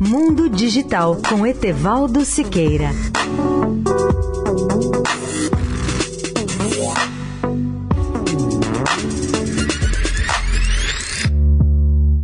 Mundo Digital com Etevaldo Siqueira.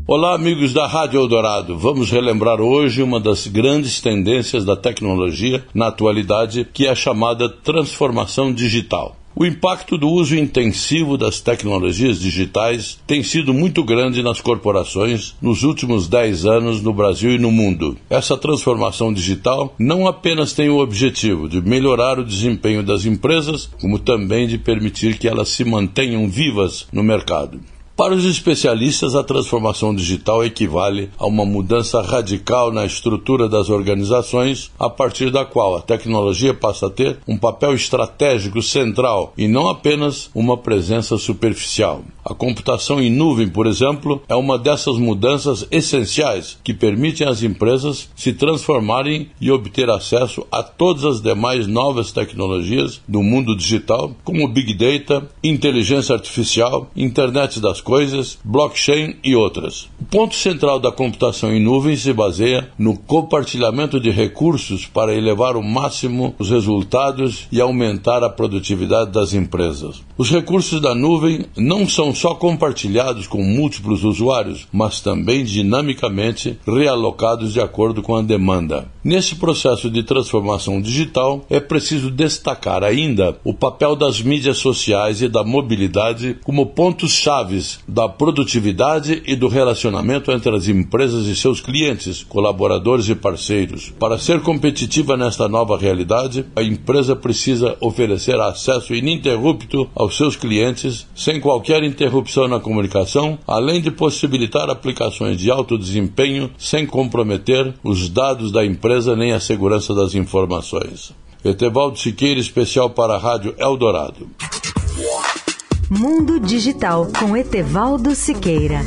Olá, amigos da Rádio Eldorado. Vamos relembrar hoje uma das grandes tendências da tecnologia na atualidade, que é a chamada transformação digital. O impacto do uso intensivo das tecnologias digitais tem sido muito grande nas corporações nos últimos 10 anos no Brasil e no mundo. Essa transformação digital não apenas tem o objetivo de melhorar o desempenho das empresas, como também de permitir que elas se mantenham vivas no mercado. Para os especialistas, a transformação digital equivale a uma mudança radical na estrutura das organizações, a partir da qual a tecnologia passa a ter um papel estratégico central e não apenas uma presença superficial. A computação em nuvem, por exemplo, é uma dessas mudanças essenciais que permitem às empresas se transformarem e obter acesso a todas as demais novas tecnologias do mundo digital, como Big Data, inteligência artificial, internet das coisas, blockchain e outras. O ponto central da computação em nuvem se baseia no compartilhamento de recursos para elevar ao máximo os resultados e aumentar a produtividade das empresas. Os recursos da nuvem não são só compartilhados com múltiplos usuários, mas também dinamicamente realocados de acordo com a demanda. Nesse processo de transformação digital, é preciso destacar ainda o papel das mídias sociais e da mobilidade como pontos chaves da produtividade e do relacionamento entre as empresas e seus clientes, colaboradores e parceiros. Para ser competitiva nesta nova realidade, a empresa precisa oferecer acesso ininterrupto aos seus clientes, sem qualquer interrupção na comunicação, além de possibilitar aplicações de alto desempenho sem comprometer os dados da empresa nem a segurança das informações. Etevaldo Siqueira, especial para a Rádio Eldorado. Mundo Digital com Etevaldo Siqueira.